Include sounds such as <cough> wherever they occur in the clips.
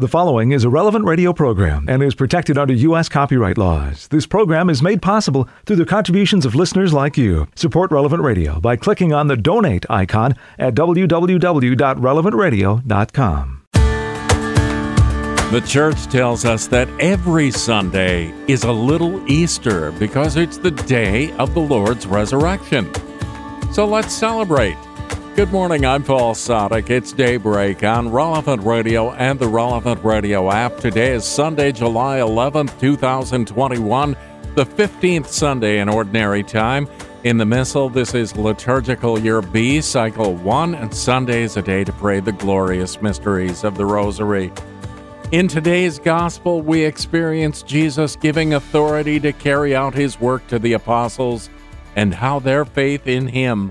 The following is a relevant radio program and is protected under U.S. copyright laws. This program is made possible through the contributions of listeners like you. Support Relevant Radio by clicking on the donate icon at www.relevantradio.com. The church tells us that every Sunday is a little Easter because it's the day of the Lord's resurrection. So let's celebrate. Good morning, I'm Paul Sadek. It's daybreak on Relevant Radio and the Relevant Radio app. Today is Sunday, July 11th, 2021, the 15th Sunday in Ordinary Time. In the Missal, this is Liturgical Year B, Cycle 1, and Sunday is a day to pray the glorious mysteries of the Rosary. In today's Gospel, we experience Jesus giving authority to carry out his work to the apostles and how their faith in him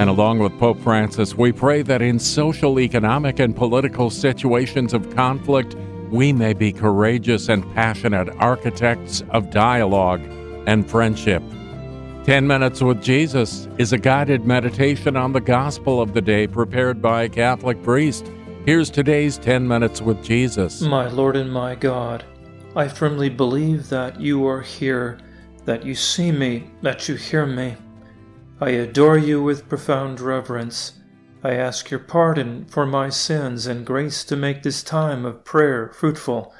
And along with Pope Francis, we pray that in social, economic, and political situations of conflict, we may be courageous and passionate architects of dialogue and friendship. 10 Minutes with Jesus is a guided meditation on the gospel of the day prepared by a Catholic priest. Here's today's 10 Minutes with Jesus. My Lord and my God, I firmly believe that you are here, that you see me, that you hear me. I adore you with profound reverence. I ask your pardon for my sins and grace to make this time of prayer fruitful.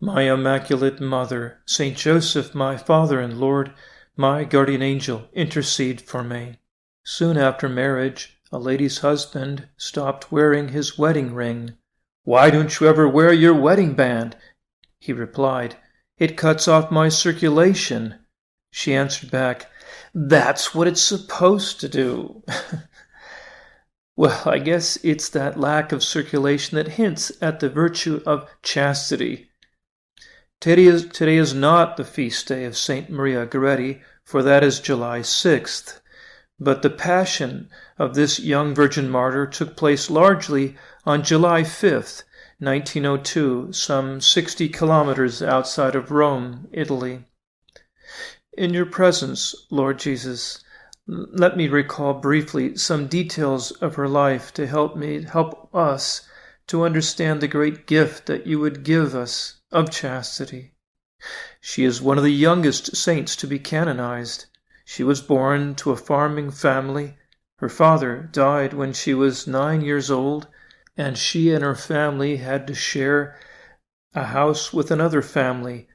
My Immaculate Mother, Saint Joseph, my Father and Lord, my guardian angel, intercede for me. Soon after marriage, a lady's husband stopped wearing his wedding ring. Why don't you ever wear your wedding band? He replied, It cuts off my circulation. She answered back, that's what it's supposed to do. <laughs> well, I guess it's that lack of circulation that hints at the virtue of chastity. Today is, today is not the feast day of Saint Maria Goretti, for that is July 6th. But the passion of this young virgin martyr took place largely on July 5th, 1902, some 60 kilometers outside of Rome, Italy. In your presence, Lord Jesus, let me recall briefly some details of her life to help me help us to understand the great gift that you would give us of chastity. She is one of the youngest saints to be canonized. She was born to a farming family. Her father died when she was nine years old, and she and her family had to share a house with another family,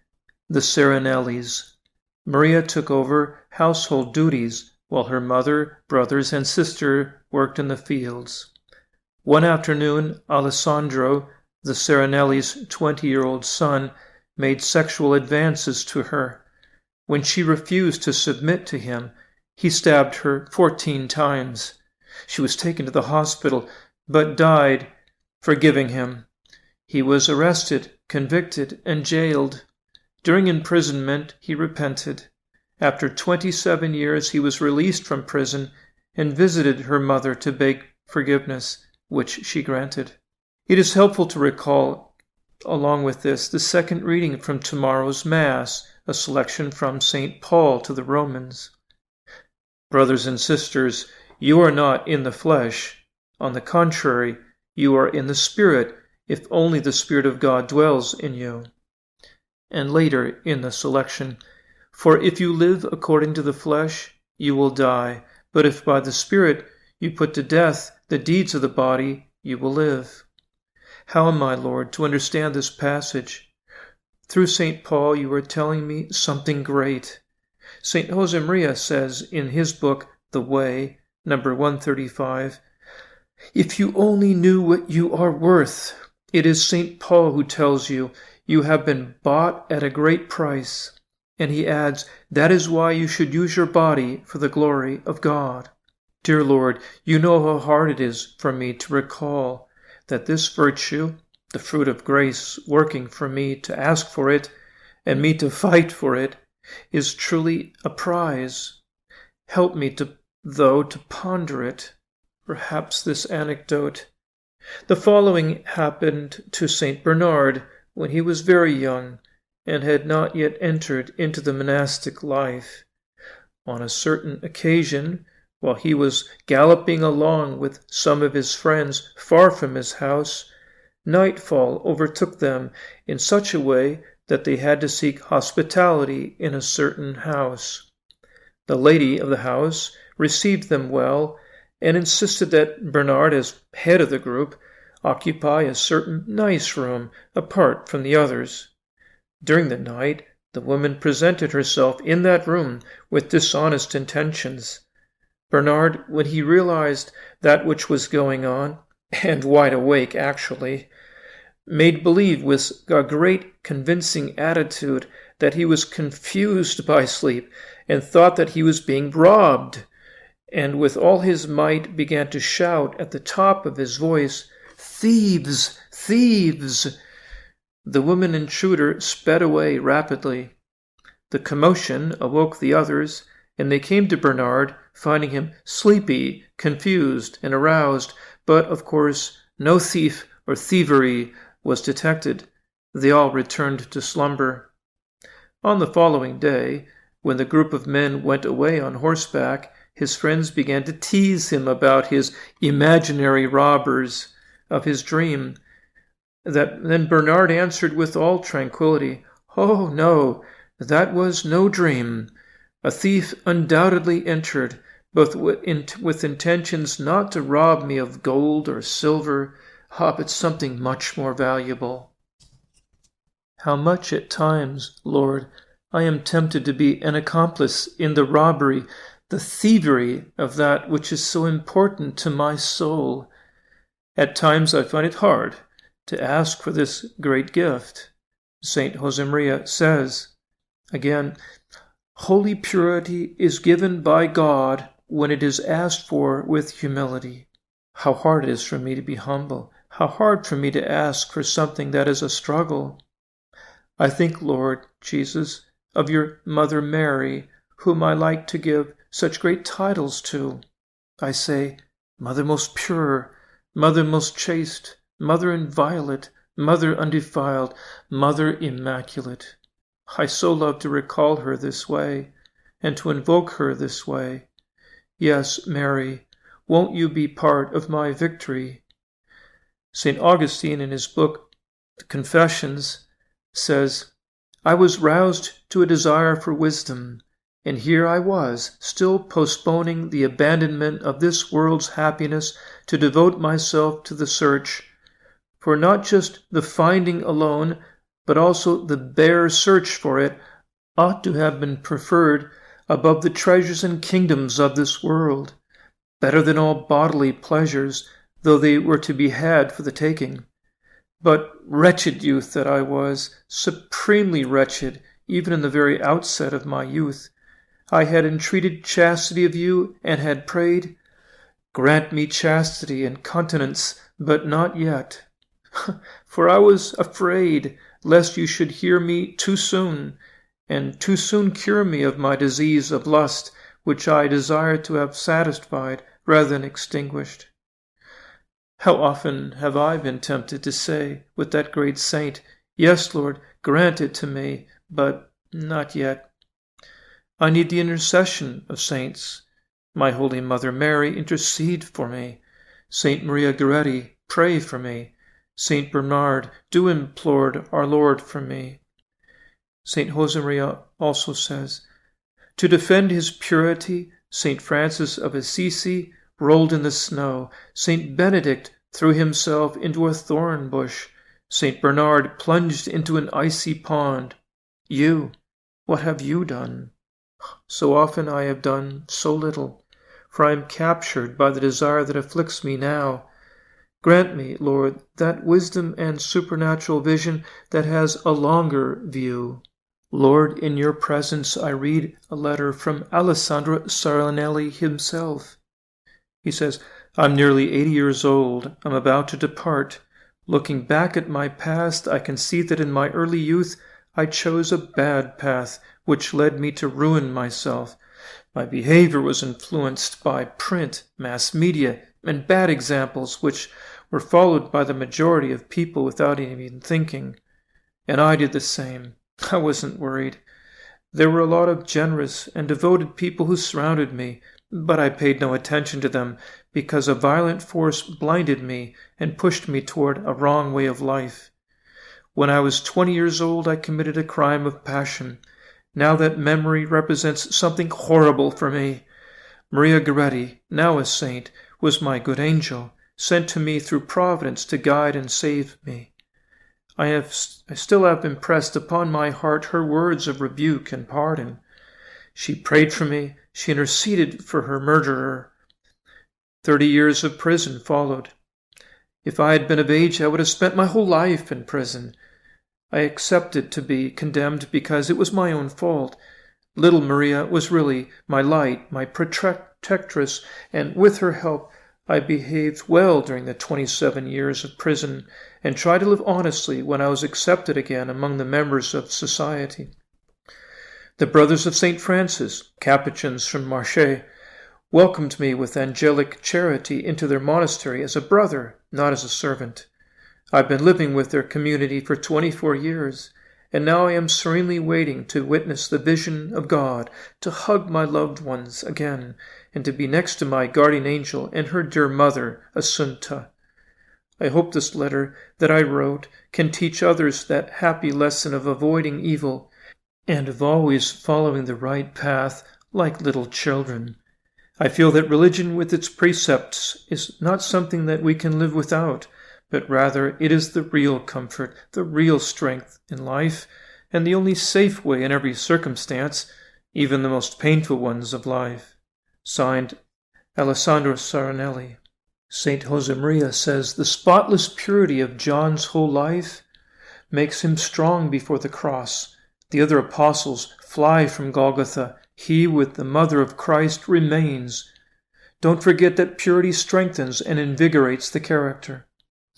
the Serenellis. Maria took over household duties while her mother, brothers, and sister worked in the fields. One afternoon, Alessandro, the Serenelli's 20 year old son, made sexual advances to her. When she refused to submit to him, he stabbed her 14 times. She was taken to the hospital, but died, forgiving him. He was arrested, convicted, and jailed. During imprisonment, he repented. After 27 years, he was released from prison and visited her mother to beg forgiveness, which she granted. It is helpful to recall, along with this, the second reading from tomorrow's Mass, a selection from St. Paul to the Romans. Brothers and sisters, you are not in the flesh. On the contrary, you are in the Spirit, if only the Spirit of God dwells in you and later in the selection. For if you live according to the flesh, you will die, but if by the Spirit you put to death the deeds of the body, you will live. How am I, Lord, to understand this passage? Through St. Paul, you are telling me something great. St. Josemaria says in his book, The Way, number 135, If you only knew what you are worth, it is St. Paul who tells you you have been bought at a great price. And he adds, That is why you should use your body for the glory of God. Dear Lord, you know how hard it is for me to recall that this virtue, the fruit of grace working for me to ask for it, and me to fight for it, is truly a prize. Help me to, though, to ponder it. Perhaps this anecdote. The following happened to St. Bernard when he was very young and had not yet entered into the monastic life. On a certain occasion, while he was galloping along with some of his friends far from his house, nightfall overtook them in such a way that they had to seek hospitality in a certain house. The lady of the house received them well and insisted that Bernard, as head of the group, occupy a certain nice room apart from the others. During the night, the woman presented herself in that room with dishonest intentions. Bernard, when he realized that which was going on, <laughs> and wide awake actually, made believe with a great convincing attitude that he was confused by sleep and thought that he was being robbed, and with all his might began to shout at the top of his voice, Thieves! Thieves! The woman intruder sped away rapidly. The commotion awoke the others, and they came to Bernard, finding him sleepy, confused, and aroused, but, of course, no thief or thievery was detected. They all returned to slumber. On the following day, when the group of men went away on horseback, his friends began to tease him about his imaginary robbers of his dream, that then Bernard answered with all tranquillity, Oh, no, that was no dream. A thief undoubtedly entered, but with intentions not to rob me of gold or silver, ah, but something much more valuable. How much at times, Lord, I am tempted to be an accomplice in the robbery, the thievery of that which is so important to my soul. At times I find it hard to ask for this great gift. St. Josemaria says, again, Holy purity is given by God when it is asked for with humility. How hard it is for me to be humble. How hard for me to ask for something that is a struggle. I think, Lord Jesus, of your Mother Mary, whom I like to give such great titles to. I say, Mother most pure, Mother most chaste, Mother inviolate, Mother undefiled, Mother immaculate. I so love to recall her this way, and to invoke her this way. Yes, Mary, won't you be part of my victory? St. Augustine, in his book, The Confessions, says, I was roused to a desire for wisdom, and here I was, still postponing the abandonment of this world's happiness to devote myself to the search for not just the finding alone, but also the bare search for it ought to have been preferred above the treasures and kingdoms of this world, better than all bodily pleasures, though they were to be had for the taking. But wretched youth that I was, supremely wretched, even in the very outset of my youth, I had entreated chastity of you and had prayed, Grant me chastity and continence, but not yet. <laughs> for I was afraid lest you should hear me too soon, and too soon cure me of my disease of lust, which I desired to have satisfied rather than extinguished. How often have I been tempted to say with that great saint, Yes, Lord, grant it to me, but not yet. I need the intercession of saints. My Holy Mother Mary, intercede for me. Saint Maria Goretti, pray for me. Saint Bernard, do implore our Lord for me. Saint Josemaria also says, To defend his purity, Saint Francis of Assisi rolled in the snow. Saint Benedict threw himself into a thorn bush. Saint Bernard plunged into an icy pond. You, what have you done? So often I have done so little, for I am captured by the desire that afflicts me now. Grant me, Lord, that wisdom and supernatural vision that has a longer view. Lord, in your presence I read a letter from Alessandro Serenelli himself. He says, I'm nearly 80 years old. I'm about to depart. Looking back at my past, I can see that in my early youth I chose a bad path which led me to ruin myself. My behavior was influenced by print, mass media, and bad examples which were followed by the majority of people without even thinking. And I did the same. I wasn't worried. There were a lot of generous and devoted people who surrounded me, but I paid no attention to them because a violent force blinded me and pushed me toward a wrong way of life. When I was 20 years old, I committed a crime of passion. Now that memory represents something horrible for me. Maria Goretti, now a saint, was my good angel, sent to me through Providence to guide and save me. I have I still have impressed upon my heart her words of rebuke and pardon. She prayed for me, she interceded for her murderer. Thirty years of prison followed. If I had been of age, I would have spent my whole life in prison. I accepted to be condemned because it was my own fault. Little Maria was really my light, my protectress, and with her help I behaved well during the 27 years of prison and tried to live honestly when I was accepted again among the members of society. The Brothers of St. Francis, Capuchins from Marche, welcomed me with angelic charity into their monastery as a brother, not as a servant. I've been living with their community for 24 years, and now I am serenely waiting to witness the vision of God, to hug my loved ones again, and to be next to my guardian angel and her dear mother, Assunta. I hope this letter that I wrote can teach others that happy lesson of avoiding evil and of always following the right path like little children. I feel that religion with its precepts is not something that we can live without, but rather it is the real comfort, the real strength in life, and the only safe way in every circumstance, even the most painful ones of life. Signed, Alessandro Serenelli. St. Josemaria says the spotless purity of John's whole life makes him strong before the cross. The other apostles fly from Golgotha he, with the mother of Christ, remains. Don't forget that purity strengthens and invigorates the character.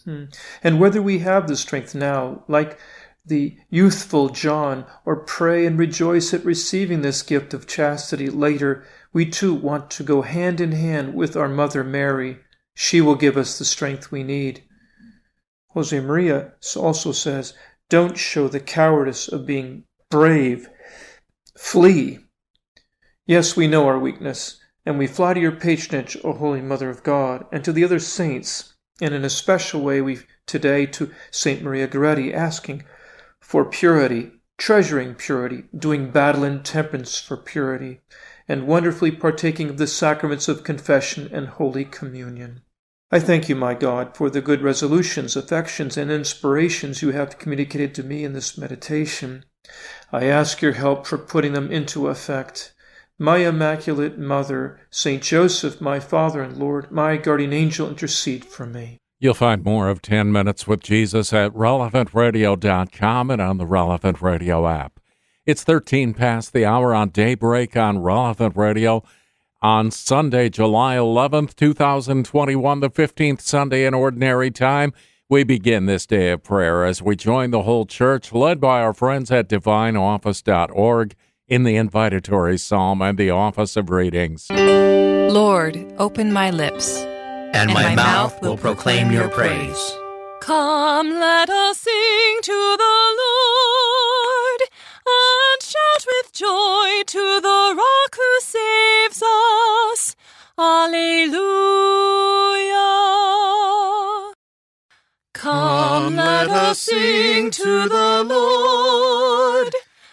Hmm. And whether we have the strength now, like the youthful John, or pray and rejoice at receiving this gift of chastity later, we too want to go hand in hand with our Mother Mary. She will give us the strength we need. Josemaria also says, Don't show the cowardice of being brave. Flee. Yes, we know our weakness, and we fly to your patronage, O Holy Mother of God, and to the other saints, and in a special way we today to Saint Maria Goretti, asking for purity, treasuring purity, doing battle in temperance for purity, and wonderfully partaking of the sacraments of confession and Holy Communion. I thank you, my God, for the good resolutions, affections, and inspirations you have communicated to me in this meditation. I ask your help for putting them into effect my Immaculate Mother, Saint Joseph, my Father and Lord, my guardian angel, intercede for me. You'll find more of 10 Minutes with Jesus at relevantradio.com and on the Relevant Radio app. It's 13 past the hour on Daybreak on Relevant Radio on Sunday, July 11th, 2021, the 15th Sunday in Ordinary Time. We begin this day of prayer as we join the whole church, led by our friends at divineoffice.org in the invitatory psalm and the office of readings. Lord, open my lips, and, and my, my, mouth will proclaim your praise. Come, let us sing to the Lord, and shout with joy to the rock who saves us. Alleluia. Come, let us sing to the Lord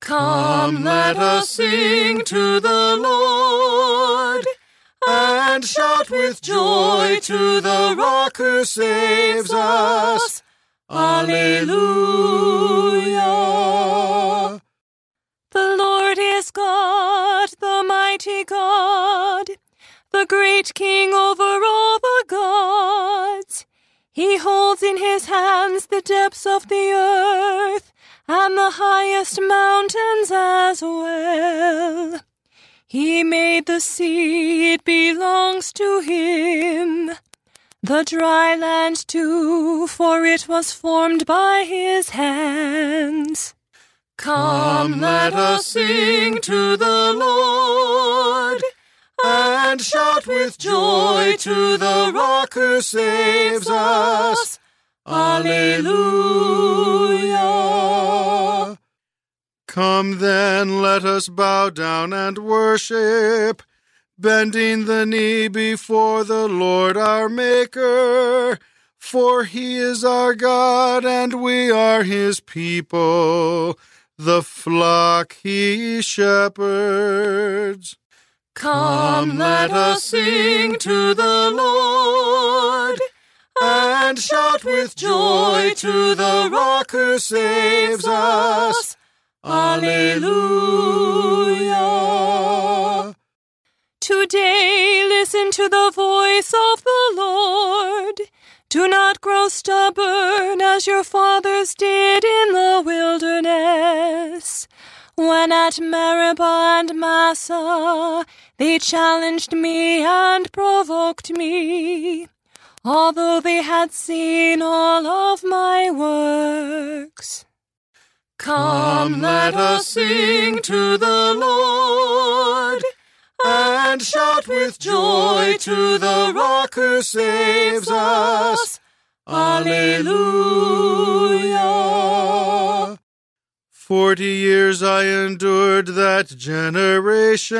Come, let us sing to the Lord, and shout with joy to the rock who saves us. Alleluia. The Lord is God, the mighty God, the great King over all the gods. He holds in his hands the depths of the earth and the highest mountains as well. He made the sea, it belongs to him. The dry land too, for it was formed by his hands. Come, let us sing to the Lord, and shout with joy to the rock who saves us. Alleluia. Come then, let us bow down and worship, bending the knee before the Lord our Maker. For he is our God, and we are his people, the flock he shepherds. Come, let us sing to the Lord, and shout with joy to the rock who saves us. Alleluia. Today listen to the voice of the Lord. Do not grow stubborn as your fathers did in the wilderness. When at Meribah and Massah they challenged me and provoked me, although they had seen all of my works. Come, let us sing to the Lord, and shout with joy to the rock who saves us. Alleluia. Forty years I endured that generation.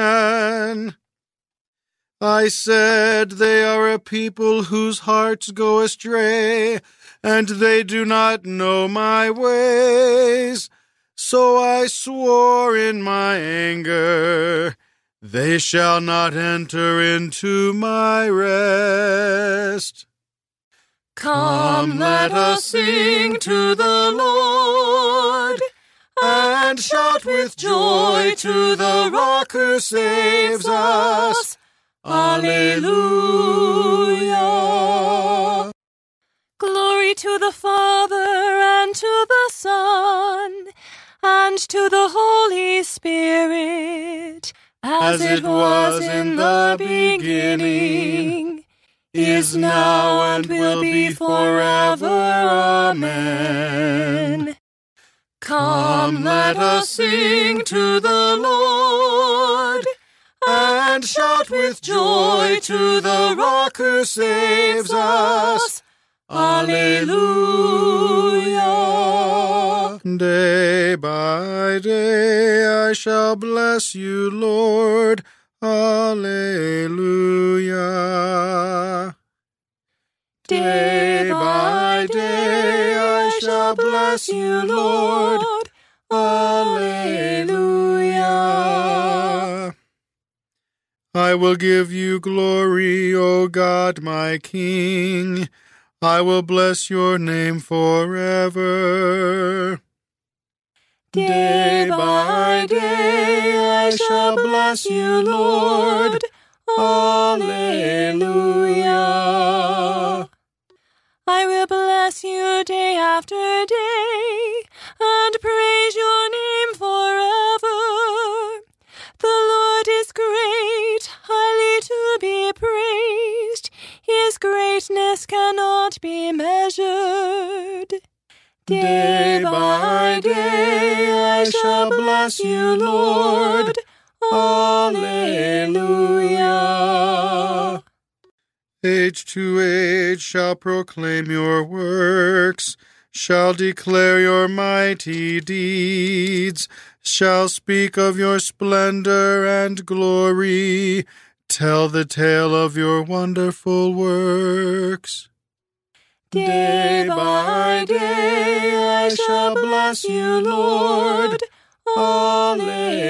I said, They are a people whose hearts go astray, and they do not know my ways. So I swore in my anger, They shall not enter into my rest. Come, let us sing to the Lord, and shout with joy to the rock who saves us. Alleluia. Glory to the Father and to the Son and to the Holy Spirit, as, As it was in the beginning, is now, and will be forever. Amen. Come, let us sing to the Lord, and shout with joy to the rock who saves us. Alleluia. Day by day I shall bless you, Lord. Alleluia. Day by day I shall bless you, Lord. I will give you glory, O God, my King. I will bless your name forever. Day by day I shall bless you, Lord. Alleluia. I will bless you day after day and praise praised. His greatness cannot be measured. Day by day I shall bless you, Lord. Alleluia. Age to age shall proclaim your works, shall declare your mighty deeds, shall speak of your splendor and glory, tell the tale of your wonderful works. Day by day I shall bless you, Lord. Alleluia.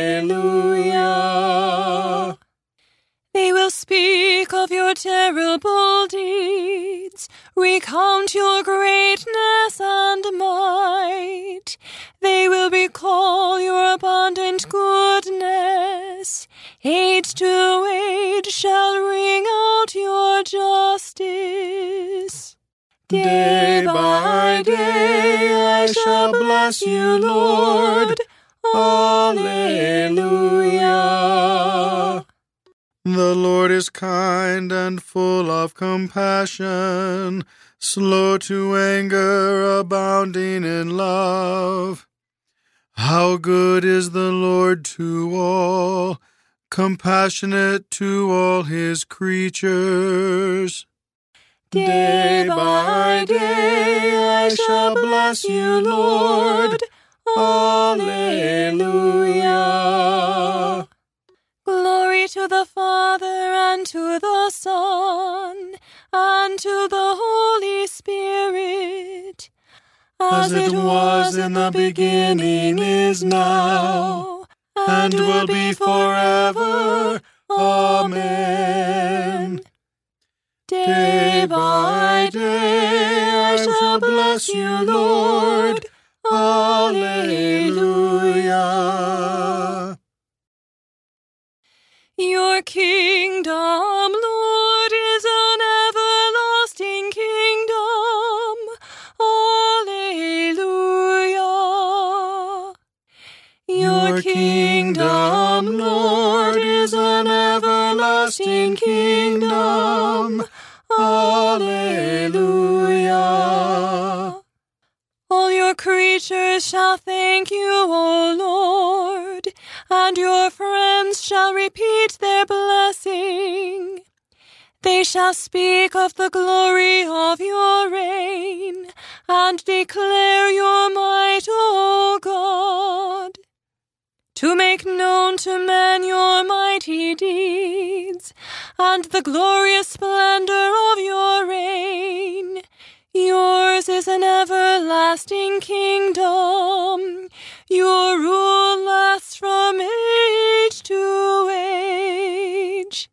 They will speak of your terrible deeds, recount your greatness and might. They will recall your abundant goodness age to age shall ring out your justice. Day by day I shall bless you, Lord. Alleluia. The Lord is kind and full of compassion, slow to anger, abounding in love. How good is the Lord to all, compassionate to all his creatures. Day by day I shall bless you, Lord. Alleluia. The Father and to the Son and to the Holy Spirit, as it was in the beginning, is now, and will be forever. Amen. Day by day I shall bless you, Lord. Alleluia. Your kingdom, Lord, is an everlasting kingdom. Alleluia. Your kingdom, Lord, is an everlasting kingdom. Alleluia. All your creatures shall thank you, O Lord, and your friends shall repeat their blessing. They shall speak of the glory of your reign and declare your might, O God. To make known to men your mighty deeds and the glorious splendor of your reign. Yours is an everlasting kingdom. Your rule lasts from age to age.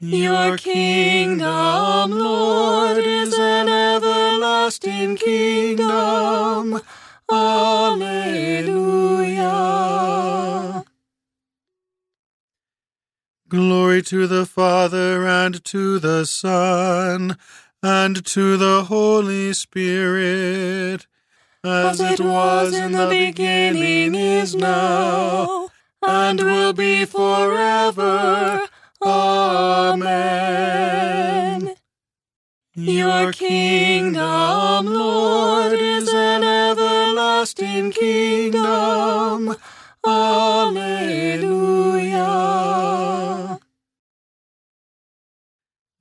Your kingdom, Lord, is an everlasting kingdom. Alleluia. Glory to the Father and to the Son and to the Holy Spirit, as it was in the beginning, is now, and will be forever. Amen. Your kingdom, Lord, is an everlasting kingdom. Alleluia.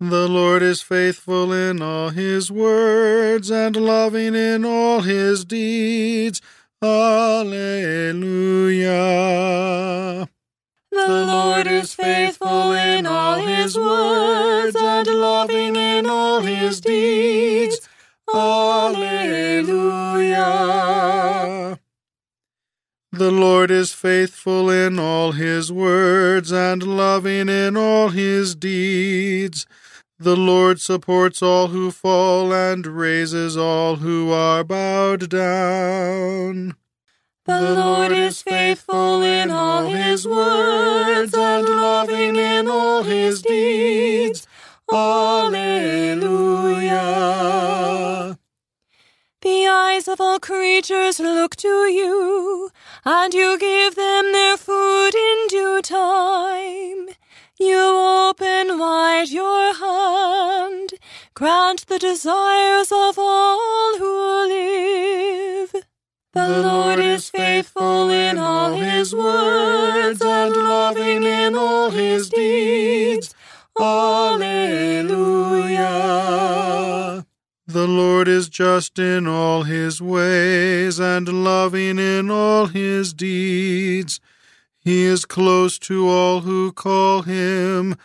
The Lord is faithful in all his words and loving in all his deeds. Alleluia. The Lord is faithful in all his words and loving in all his deeds. Alleluia. The Lord is faithful in all his words and loving in all his deeds. The Lord supports all who fall and raises all who are bowed down. The Lord is faithful in all his words and loving in all his deeds. Alleluia. The eyes of all creatures look to you, and you give them their food in due time. You open wide your hand, grant the desires of all who live. The Lord is faithful in all his words and loving in all his deeds. Alleluia. The Lord is just in all his ways and loving in all his deeds. He is close to all who call him,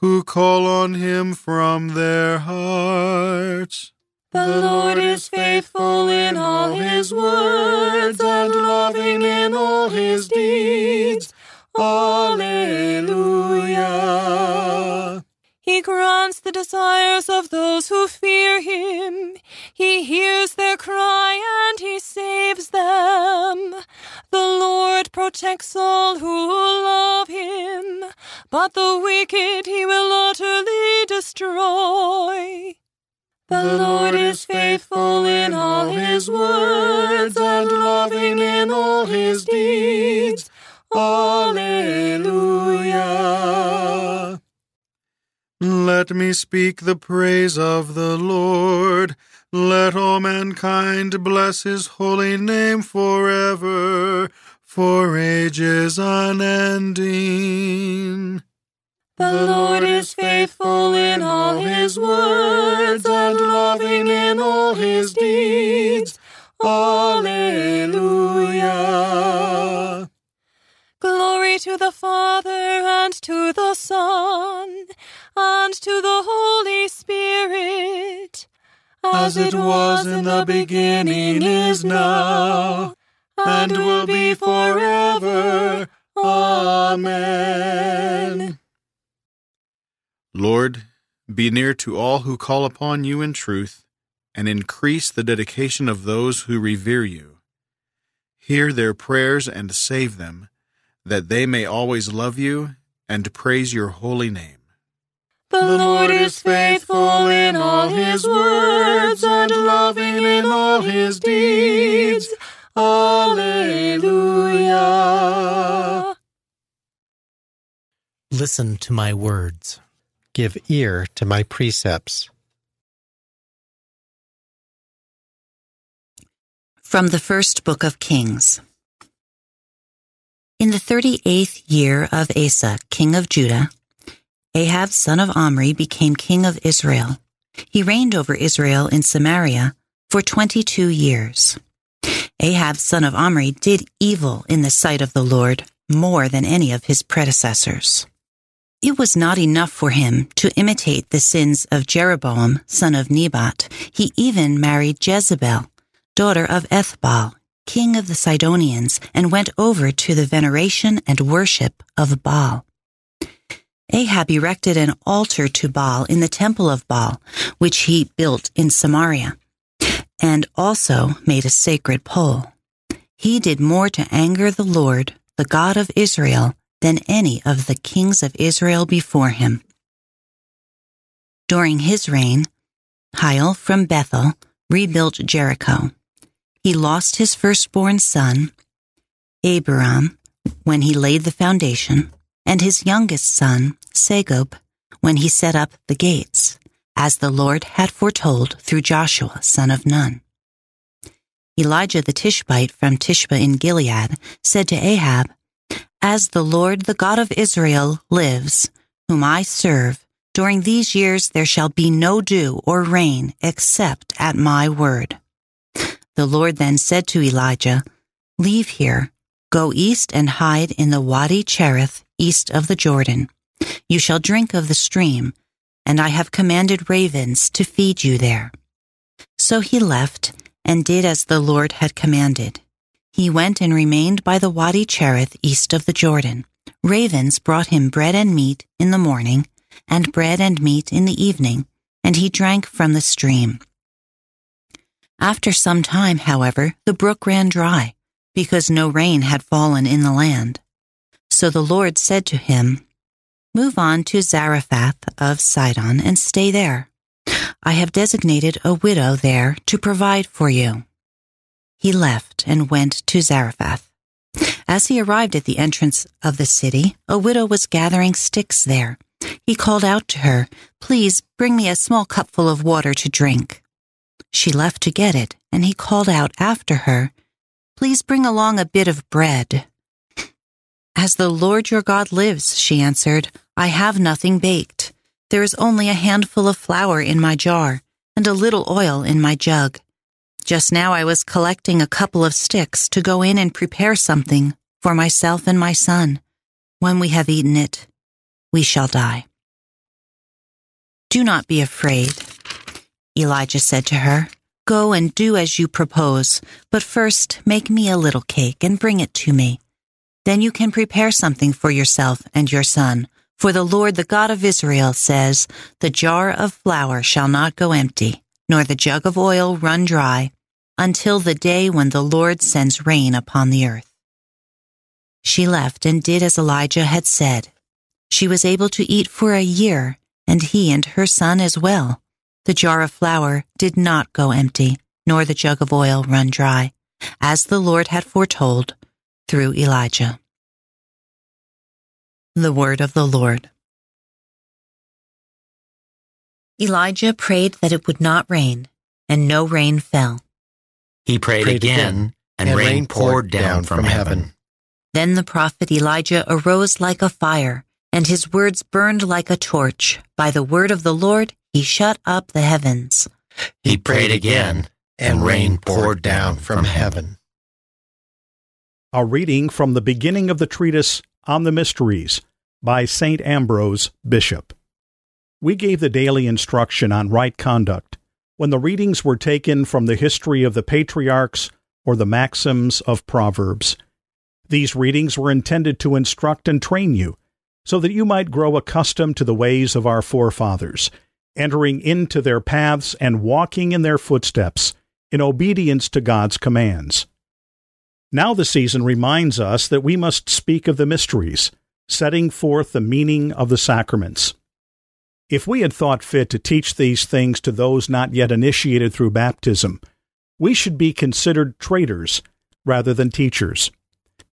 who call on him from their hearts. The Lord is faithful in all his words and loving in all his deeds. Alleluia. He grants the desires of those who fear him. He hears their cry and he saves them. The Lord protects all who love him, but the wicked he will utterly destroy. The Lord is faithful in all his words and loving in all his deeds. Alleluia. Let me speak the praise of the Lord. Let all mankind bless his holy name forever, for ages unending. The Lord is faithful in all his words and loving in all his deeds. Alleluia. To the Father and to the Son and to the Holy Spirit, as it was in the beginning, is now, and will be forever. Amen. Lord, be near to all who call upon you in truth, and increase the dedication of those who revere you. Hear their prayers and save them, that they may always love you and praise your holy name. The Lord is faithful in all his words and loving in all his deeds. Alleluia. Listen to my words. Give ear to my precepts. From the first book of Kings. In the thirty eighth year of Asa, king of Judah, Ahab son of Omri became king of Israel. He reigned over Israel in Samaria for twenty two years. Ahab son of Omri did evil in the sight of the Lord more than any of his predecessors. It was not enough for him to imitate the sins of Jeroboam, son of Nebat. He even married Jezebel, daughter of Ethbaal, king of the Sidonians, and went over to the veneration and worship of Baal. Ahab erected an altar to Baal in the temple of Baal, which he built in Samaria, and also made a sacred pole. He did more to anger the Lord, the God of Israel, than any of the kings of Israel before him. During his reign, Hiel from Bethel rebuilt Jericho. He lost his firstborn son, Abiram, when he laid the foundation, and his youngest son, Segub, when he set up the gates, as the Lord had foretold through Joshua, son of Nun. Elijah the Tishbite from Tishbe in Gilead said to Ahab, As the Lord, the God of Israel, lives, whom I serve, during these years there shall be no dew or rain except at my word. The Lord then said to Elijah, Leave here, go east and hide in the Wadi Cherith east of the Jordan. You shall drink of the stream, and I have commanded ravens to feed you there. So he left and did as the Lord had commanded. He went and remained by the Wadi Cherith east of the Jordan. Ravens brought him bread and meat in the morning, and bread and meat in the evening, and he drank from the stream. After some time, however, the brook ran dry, because no rain had fallen in the land. So the Lord said to him, Move on to Zarephath of Sidon and stay there. I have designated a widow there to provide for you. He left and went to Zarephath. As he arrived at the entrance of the city, a widow was gathering sticks there. He called out to her, Please bring me a small cupful of water to drink. She left to get it, and he called out after her, Please bring along a bit of bread. <laughs> As the Lord your God lives, she answered, I have nothing baked. There is only a handful of flour in my jar and a little oil in my jug. Just now I was collecting a couple of sticks to go in and prepare something for myself and my son. When we have eaten it, we shall die. Do not be afraid, Elijah said to her. Go and do as you propose, but first make me a little cake and bring it to me. Then you can prepare something for yourself and your son. For the Lord, the God of Israel, says, The jar of flour shall not go empty, nor the jug of oil run dry, until the day when the Lord sends rain upon the earth. She left and did as Elijah had said. She was able to eat for a year, and he and her son as well. The jar of flour did not go empty, nor the jug of oil run dry, as the Lord had foretold through Elijah. The Word of the Lord. Elijah prayed that it would not rain, and no rain fell. He prayed, Prayed again, again, and, and rain rain poured poured down down from from heaven. heaven. Then the prophet Elijah arose like a fire, and his words burned like a torch. By the word of the Lord, he shut up the heavens. He prayed again, and rain poured down from heaven. A reading from the beginning of the treatise On the Mysteries by St. Ambrose, Bishop. We gave the daily instruction on right conduct when the readings were taken from the history of the patriarchs or the maxims of Proverbs. These readings were intended to instruct and train you so that you might grow accustomed to the ways of our forefathers, entering into their paths and walking in their footsteps in obedience to God's commands. Now the season reminds us that we must speak of the mysteries, setting forth the meaning of the sacraments. If we had thought fit to teach these things to those not yet initiated through baptism, we should be considered traitors rather than teachers.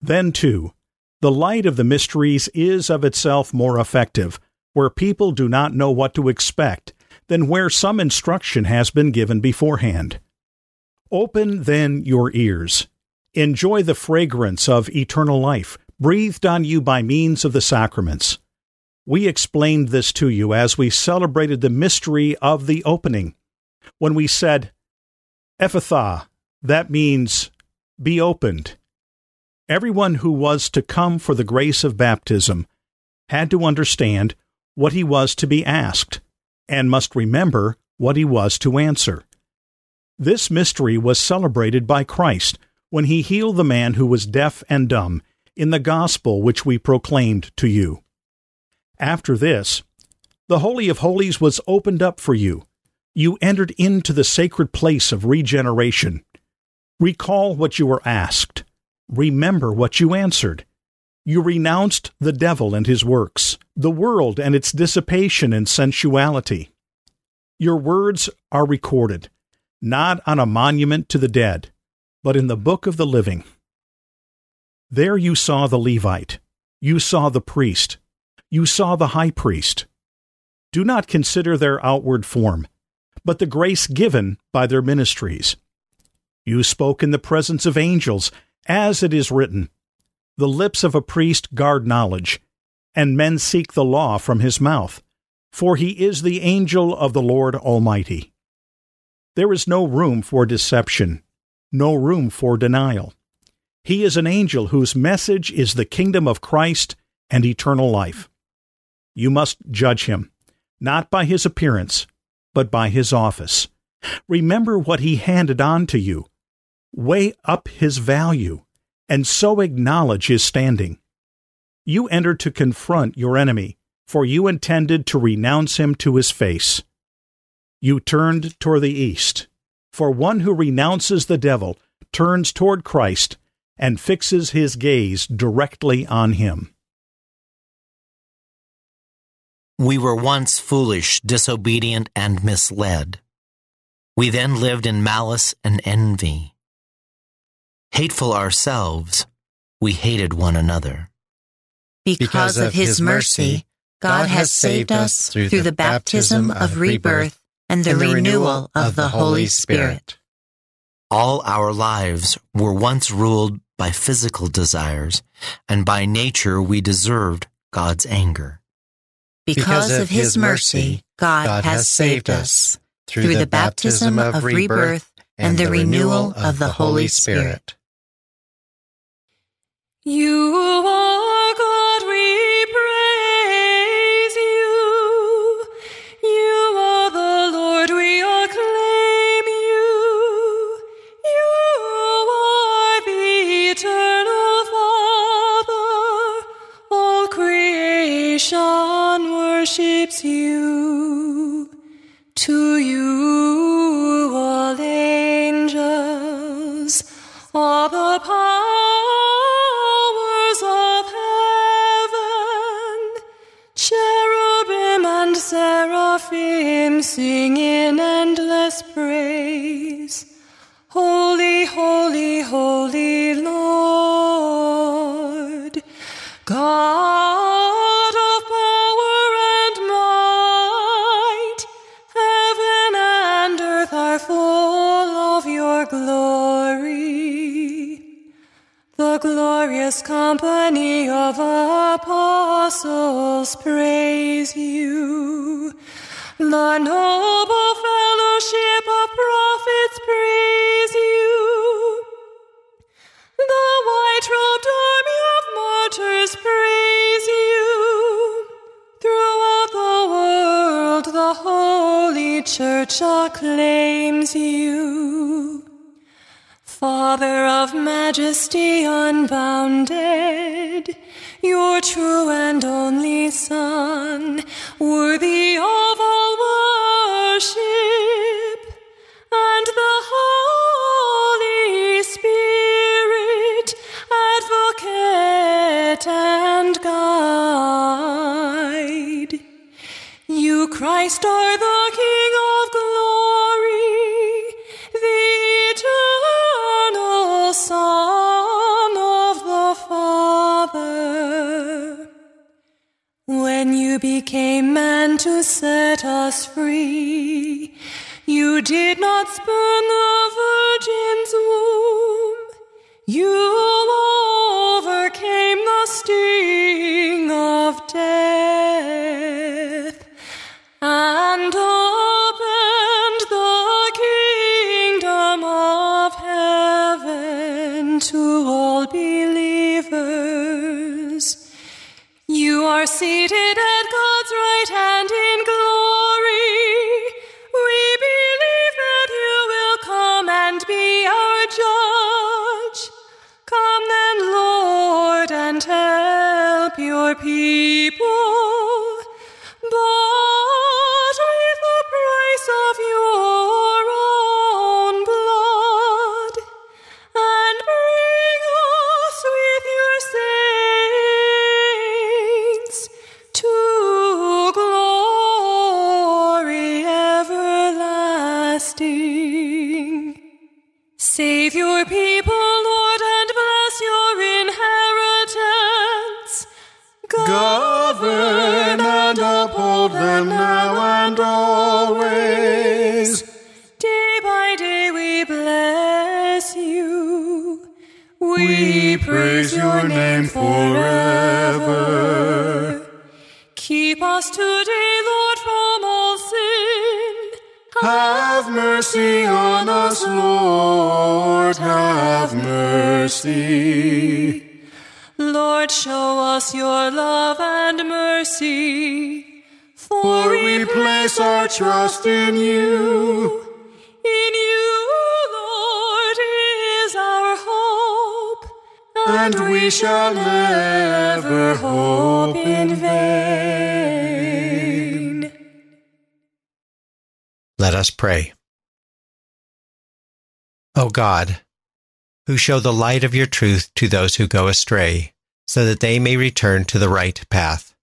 Then, too, the light of the mysteries is of itself more effective where people do not know what to expect than where some instruction has been given beforehand. Open then your ears. Enjoy the fragrance of eternal life, breathed on you by means of the sacraments. We explained this to you as we celebrated the mystery of the opening, when we said, Ephphatha, that means be opened. Everyone who was to come for the grace of baptism had to understand what he was to be asked, and must remember what he was to answer. This mystery was celebrated by Christ when he healed the man who was deaf and dumb in the gospel which we proclaimed to you. After this, the Holy of Holies was opened up for you. You entered into the sacred place of regeneration. Recall what you were asked. Remember what you answered. You renounced the devil and his works, the world and its dissipation and sensuality. Your words are recorded, not on a monument to the dead, but in the book of the living. There you saw the Levite, you saw the priest, you saw the high priest. Do not consider their outward form, but the grace given by their ministries. You spoke in the presence of angels, as it is written The lips of a priest guard knowledge, and men seek the law from his mouth, for he is the angel of the Lord Almighty. There is no room for deception, no room for denial. He is an angel whose message is the kingdom of Christ and eternal life. You must judge him, not by his appearance, but by his office. Remember what he handed on to you. Weigh up his value, and so acknowledge his standing. You entered to confront your enemy, for you intended to renounce him to his face. You turned toward the east, for one who renounces the devil turns toward Christ and fixes his gaze directly on him. We were once foolish, disobedient, and misled. We then lived in malice and envy. Hateful ourselves, we hated one another. Because of his mercy, God has saved us through the baptism of rebirth and the renewal of the Holy Spirit. All our lives were once ruled by physical desires, and by nature we deserved God's anger. Because of his mercy, God has saved us through the baptism of rebirth and the renewal of the Holy Spirit. You are God, we praise you. You are the Lord, we acclaim you. You are the eternal Father. All creation worships you. To you, seraphim sing in endless praise. Holy, holy, holy Lord, God of power and might, heaven and earth are full of your glory. The glorious company of apostles praise you. The noble fellowship of prophets praise you. The white robed army of martyrs praise you. Throughout the world, the Holy Church acclaims you. Father of majesty unbounded, your true and only Son, worthy you became man to set us free, you did not spurn the Virgin's womb. You place trust in you. In you, Lord, is our hope. And we shall never hope in vain. Let us pray. O God, who show the light of your truth to those who go astray, so that they may return to the right path.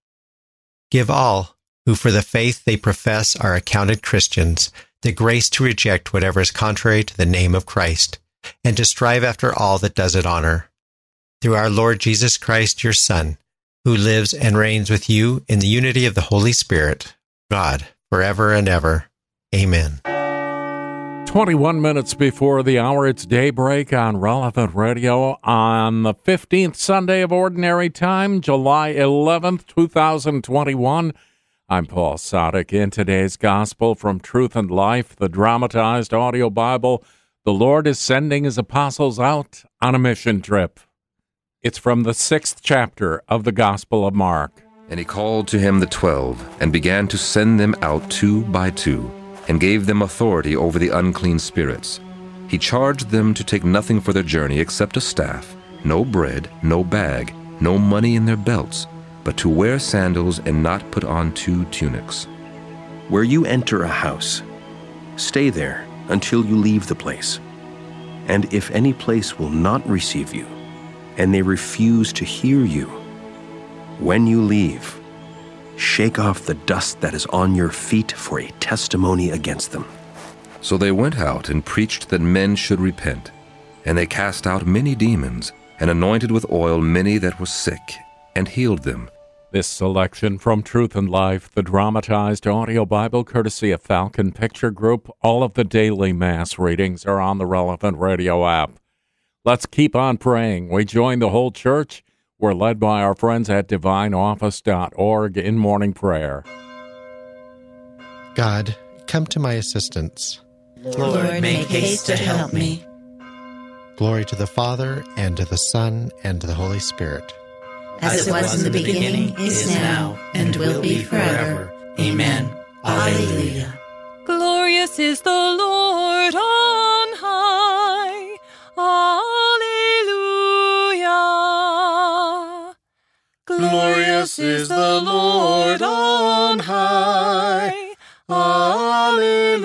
Give all who for the faith they profess are accounted Christians the grace to reject whatever is contrary to the name of Christ, and to strive after all that does it honor. Through our Lord Jesus Christ, your Son, who lives and reigns with you in the unity of the Holy Spirit, God, forever and ever. Amen. 21 minutes before the hour, it's daybreak on Relevant Radio on the 15th Sunday of Ordinary Time, July 11th, 2021. I'm Paul Sadek. In today's Gospel from Truth and Life, the dramatized audio Bible, the Lord is sending his apostles out on a mission trip. It's from the sixth chapter of the Gospel of Mark. And he called to him the twelve, and began to send them out two by two, and gave them authority over the unclean spirits. He charged them to take nothing for their journey except a staff, no bread, no bag, no money in their belts, but to wear sandals and not put on two tunics. Where you enter a house, stay there until you leave the place. And if any place will not receive you, and they refuse to hear you, when you leave, Shake off the dust that is on your feet for a testimony against them. So they went out and preached that men should repent. And they cast out many demons, and anointed with oil many that were sick, and healed them. This selection from Truth and Life, the dramatized audio Bible courtesy of Falcon Picture Group. All of the daily Mass readings are on the relevant radio app. Let's keep on praying. We join the whole church. We're led by our friends at divineoffice.org in morning prayer. God, come to my assistance. Lord, make haste to help me. Glory to the Father, and to the Son, and to the Holy Spirit. As it was in the beginning, is now, and will be forever. Amen. Alleluia. Glorious is the Lord on high. Alleluia. Glorious is the Lord on high. Alleluia.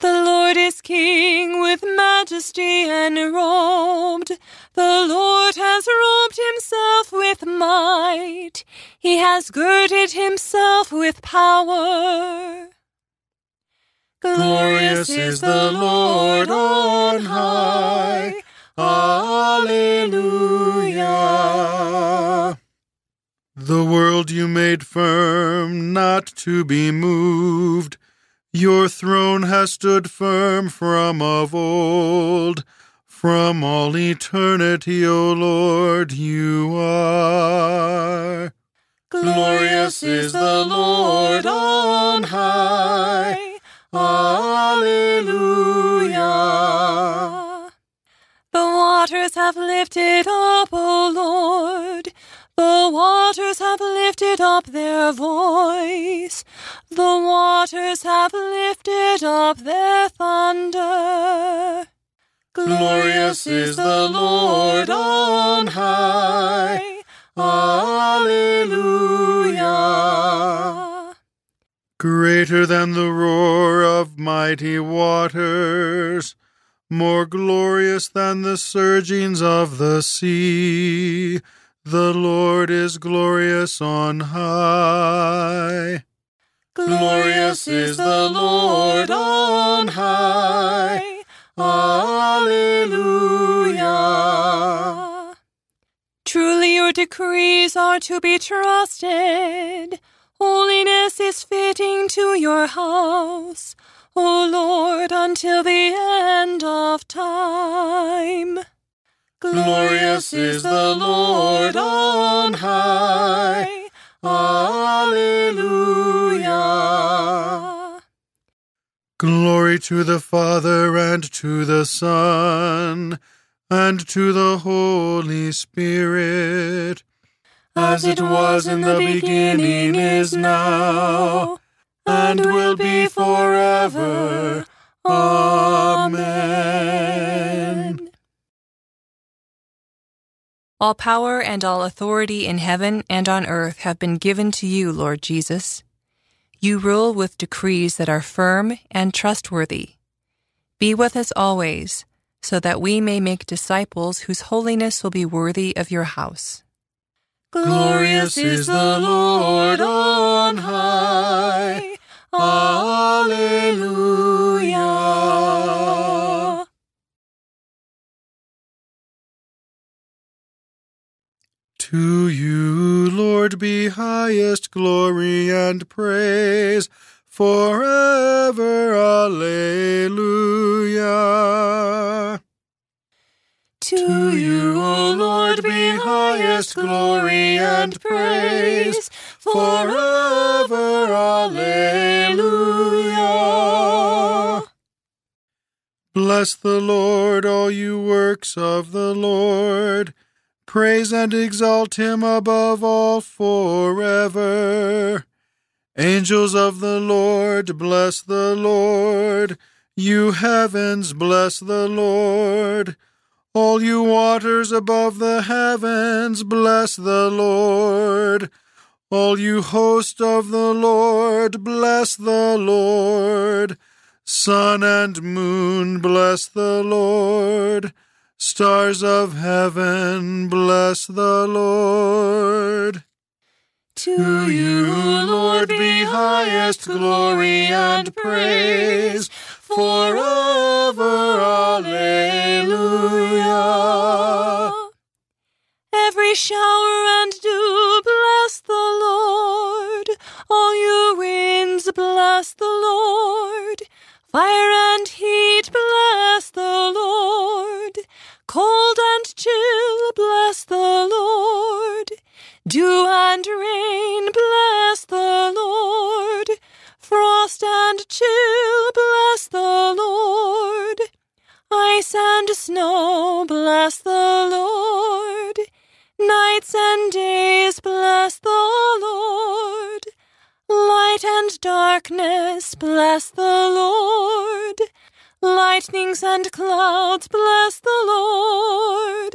The Lord is King with majesty enrobed. The Lord has robed himself with might. He has girded himself with power. Glorious is the Lord on high. Alleluia. The world you made firm, not to be moved. Your throne has stood firm from of old. From all eternity, O Lord, you are. Glorious is the Lord on high. Alleluia. The waters have lifted up, O Lord. The waters have lifted up their voice. The waters have lifted up their thunder. Glorious is the Lord on high. Alleluia. Greater than the roar of mighty waters, more glorious than the surgings of the sea. The Lord is glorious on high. Glorious is the Lord on high. Alleluia. Truly your decrees are to be trusted. Holiness is fitting to your house, O Lord, until the end of time. Glorious is the Lord on high. Alleluia. Glory to the Father and to the Son and to the Holy Spirit, as it was in the beginning, is now, and will be forever. Amen. All power and all authority in heaven and on earth have been given to you, Lord Jesus. You rule with decrees that are firm and trustworthy. Be with us always, so that we may make disciples whose holiness will be worthy of your house. Glorious is the Lord on high. Alleluia. To you, Lord, be highest glory and praise forever. Alleluia. To you, O Lord, be highest glory and praise forever. Alleluia. Bless the Lord, all you works of the Lord. Praise and exalt him above all forever. Angels of the Lord, bless the Lord. You heavens, bless the Lord. All you waters above the heavens, bless the Lord. All you host of the Lord, bless the Lord. Sun and moon, bless the Lord. Stars of heaven, bless the Lord. To you, Lord, be highest glory and praise forever. Alleluia. Every shower and dew, bless the Lord. All you winds, bless the Lord. Fire and heat, bless bless the Lord. Dew and rain, bless the Lord. Frost and chill, bless the Lord. Ice and snow, bless the Lord. Nights and days, bless the Lord. Light and darkness, bless the Lord. Lightnings and clouds, bless the Lord.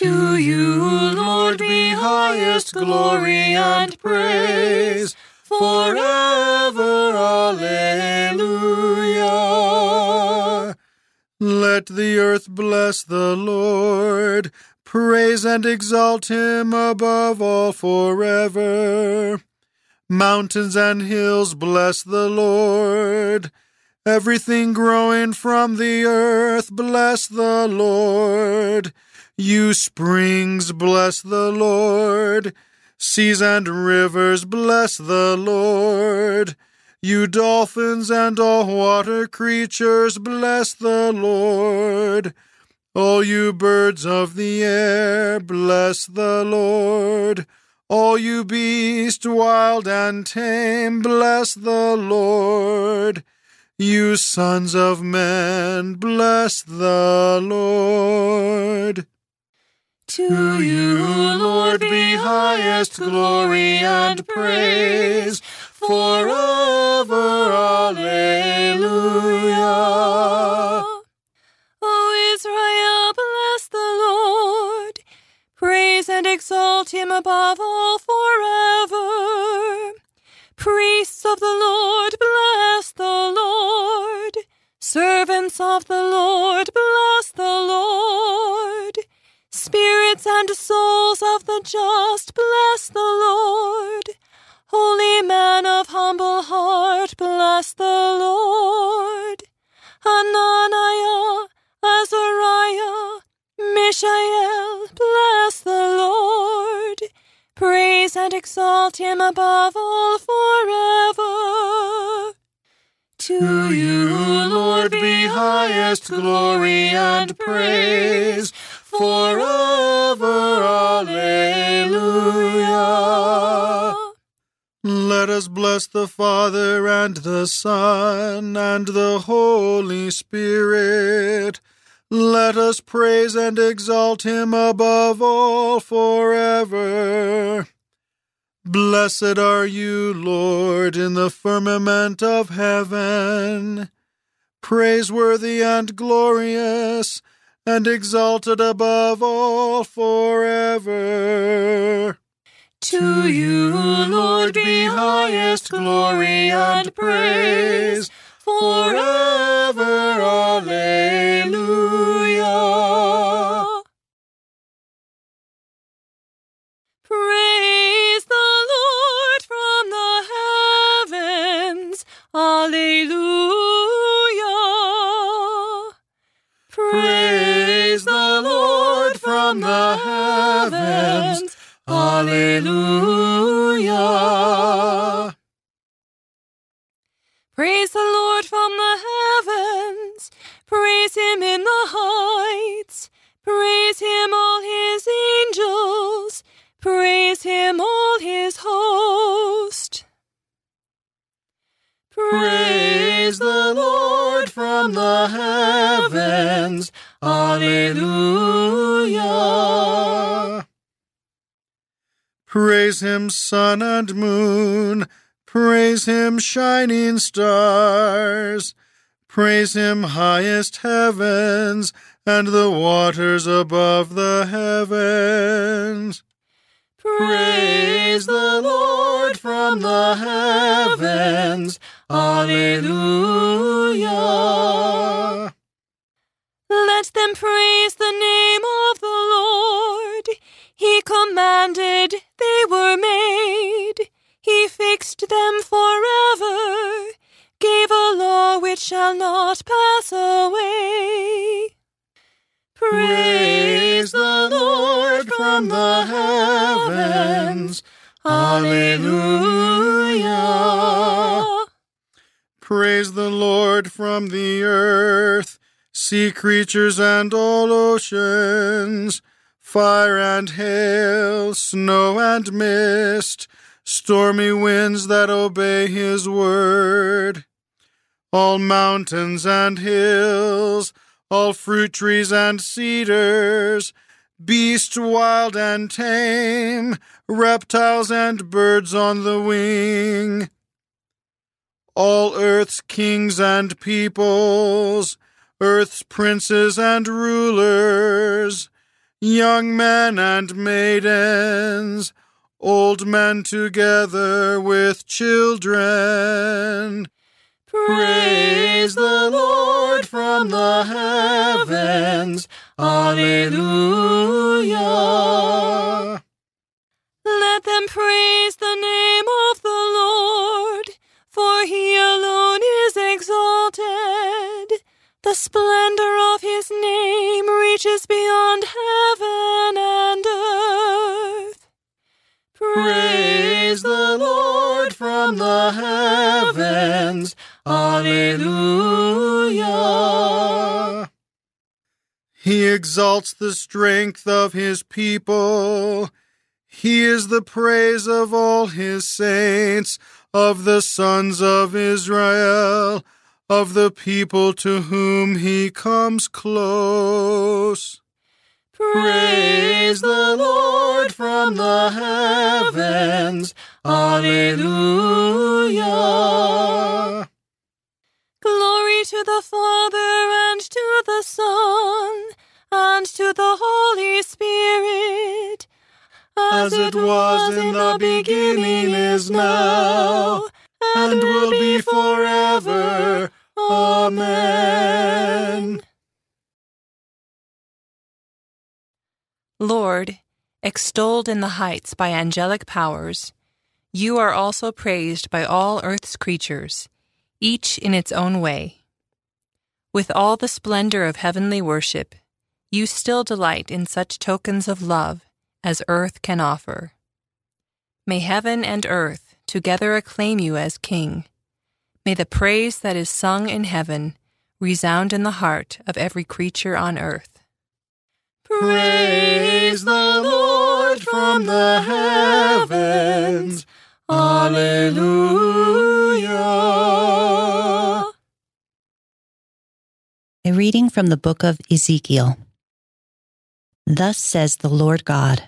To you, Lord, be highest glory and praise forever. Alleluia. Let the earth bless the Lord. Praise and exalt him above all forever. Mountains and hills bless the Lord. Everything growing from the earth bless the Lord. You springs bless the Lord. Seas and rivers bless the Lord. You dolphins and all water creatures bless the Lord. All you birds of the air bless the Lord. All you beasts, wild and tame, bless the Lord. You sons of men, bless the Lord. To you, Lord, be highest glory and praise forever. Alleluia. O Israel, bless the Lord. Praise and exalt him above all forever. Priests of the Lord, bless the Lord. Servants of the Lord, bless the Lord. Spirits and souls of the just, bless the Lord. Holy man of humble heart, bless the Lord. Ananiah, Azariah, Mishael, bless the Lord. Praise and exalt him above all forever. To you, Lord, be highest glory and praise forever. Alleluia. Let us bless the Father and the Son and the Holy Spirit. Let us praise and exalt him above all forever. Blessed are you, Lord, in the firmament of heaven. Praiseworthy and glorious, and exalted above all forever. To you, Lord, be highest glory and praise forever. Alleluia. sun and moon. Praise him, shining stars. Praise him, highest heavens, and the waters above the heavens. Praise the Lord from the heavens. Alleluia. Let them praise the name of the Lord. He commanded, they were made. Fixed them forever, gave a law which shall not pass away. Praise the Lord from the heavens. Alleluia. Praise the Lord from the earth, sea creatures and all oceans, fire and hail, snow and mist, stormy winds that obey his word. All mountains and hills, all fruit trees and cedars, beasts wild and tame, reptiles and birds on the wing, all earth's kings and peoples, earth's princes and rulers, young men and maidens, old men together with children. Praise the Lord from the heavens. Alleluia. Let them praise the name of the Lord, for he alone is exalted. The splendor of his name reaches beyond heaven. Praise the Lord from the heavens. Alleluia. He exalts the strength of his people. He is the praise of all his saints, of the sons of Israel, of the people to whom he comes close. Praise the Lord from the heavens. Alleluia. Glory to the Father and to the Son and to the Holy Spirit, as it was in the beginning, is now, and will be forever. Amen. Lord, extolled in the heights by angelic powers, you are also praised by all earth's creatures, each in its own way. With all the splendor of heavenly worship, you still delight in such tokens of love as earth can offer. May heaven and earth together acclaim you as King. May the praise that is sung in heaven resound in the heart of every creature on earth. Praise the Lord from the heavens. Alleluia. A reading from the book of Ezekiel. Thus says the Lord God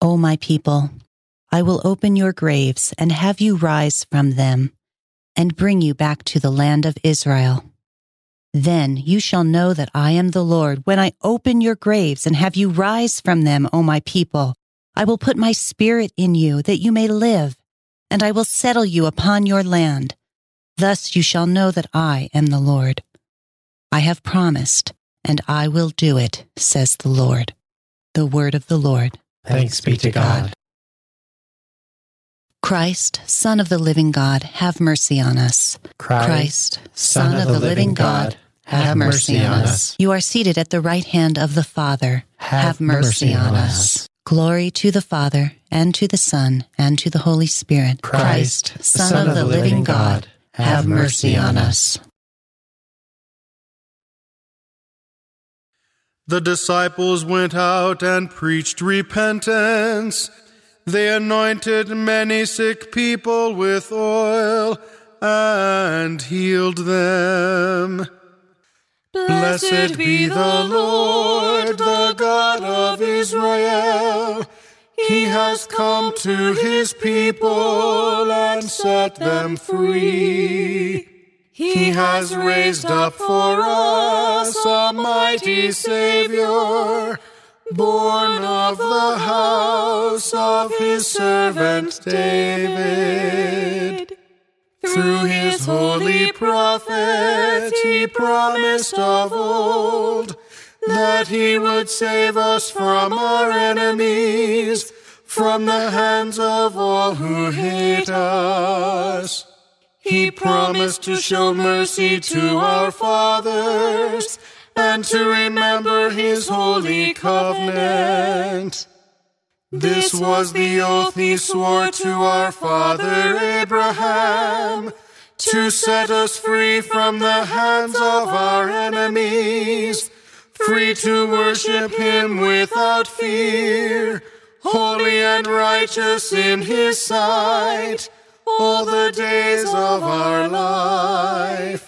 O my people, I will open your graves and have you rise from them and bring you back to the land of Israel. Then you shall know that I am the Lord when I open your graves and have you rise from them, O my people. I will put my spirit in you that you may live, and I will settle you upon your land. Thus you shall know that I am the Lord. I have promised, and I will do it, says the Lord. The word of the Lord. Thanks be to God. Christ, Son of the living God, have mercy on us. Christ, Son of the living God, have mercy on us. You are seated at the right hand of the Father. Have mercy on us. Glory to the Father, and to the Son, and to the Holy Spirit. Christ, Son of the living God, have mercy on us. The disciples went out and preached repentance. They anointed many sick people with oil and healed them. Blessed be the Lord, the God of Israel. He has come to his people and set them free. He has raised up for us a mighty Savior, born of the house of his servant David. Through his holy prophet he promised of old that he would save us from our enemies, from the hands of all who hate us. He promised to show mercy to our fathers and to remember his holy covenant. This was the oath he swore to our father Abraham to set us free from the hands of our enemies, free to worship him without fear, holy and righteous in his sight all the days of our life.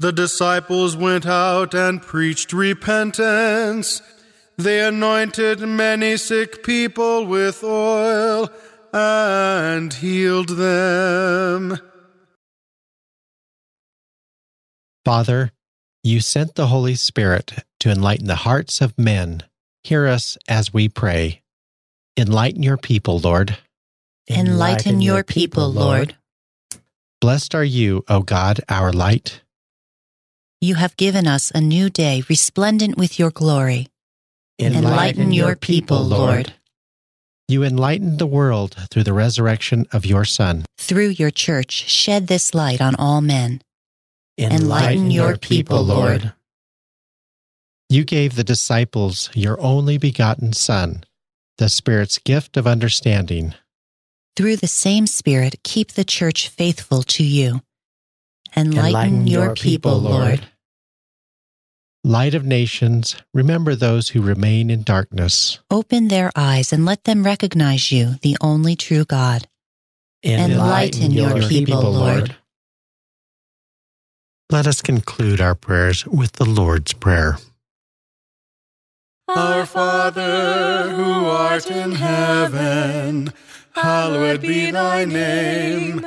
The disciples went out and preached repentance. They anointed many sick people with oil and healed them. Father, you sent the Holy Spirit to enlighten the hearts of men. Hear us as we pray. Enlighten your people, Lord. Enlighten your people, Lord. Blessed are you, O God, our light. You have given us a new day resplendent with your glory. Enlighten your people, Lord. You enlightened the world through the resurrection of your Son. Through your church, shed this light on all men. Enlighten your people, Lord. You gave the disciples your only begotten Son, the Spirit's gift of understanding. Through the same Spirit, keep the church faithful to you. Enlighten, Enlighten your, your people, people, Lord. Lord. Light of nations, remember those who remain in darkness. Open their eyes and let them recognize you, the only true God. Enlighten your people, Lord. Let us conclude our prayers with the Lord's Prayer. Our Father, who art in heaven, hallowed be thy name.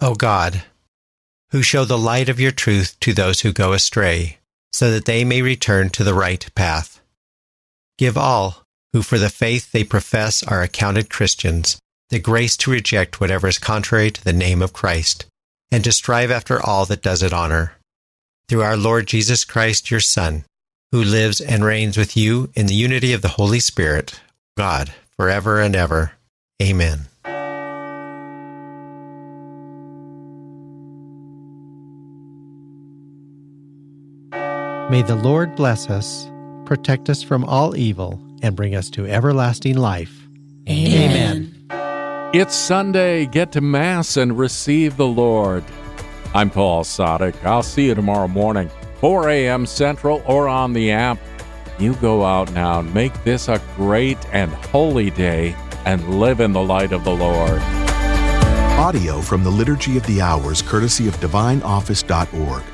O God, who show the light of your truth to those who go astray, so that they may return to the right path. Give all who for the faith they profess are accounted Christians the grace to reject whatever is contrary to the name of Christ, and to strive after all that does it honor. Through our Lord Jesus Christ, your Son, who lives and reigns with you in the unity of the Holy Spirit, God, forever and ever. Amen. May the Lord bless us, protect us from all evil, and bring us to everlasting life. Amen. It's Sunday. Get to Mass and receive the Lord. I'm Paul Sadek. I'll see you tomorrow morning, 4 a.m. Central or on the app. You go out now and make this a great and holy day and live in the light of the Lord. Audio from the Liturgy of the Hours, courtesy of DivineOffice.org.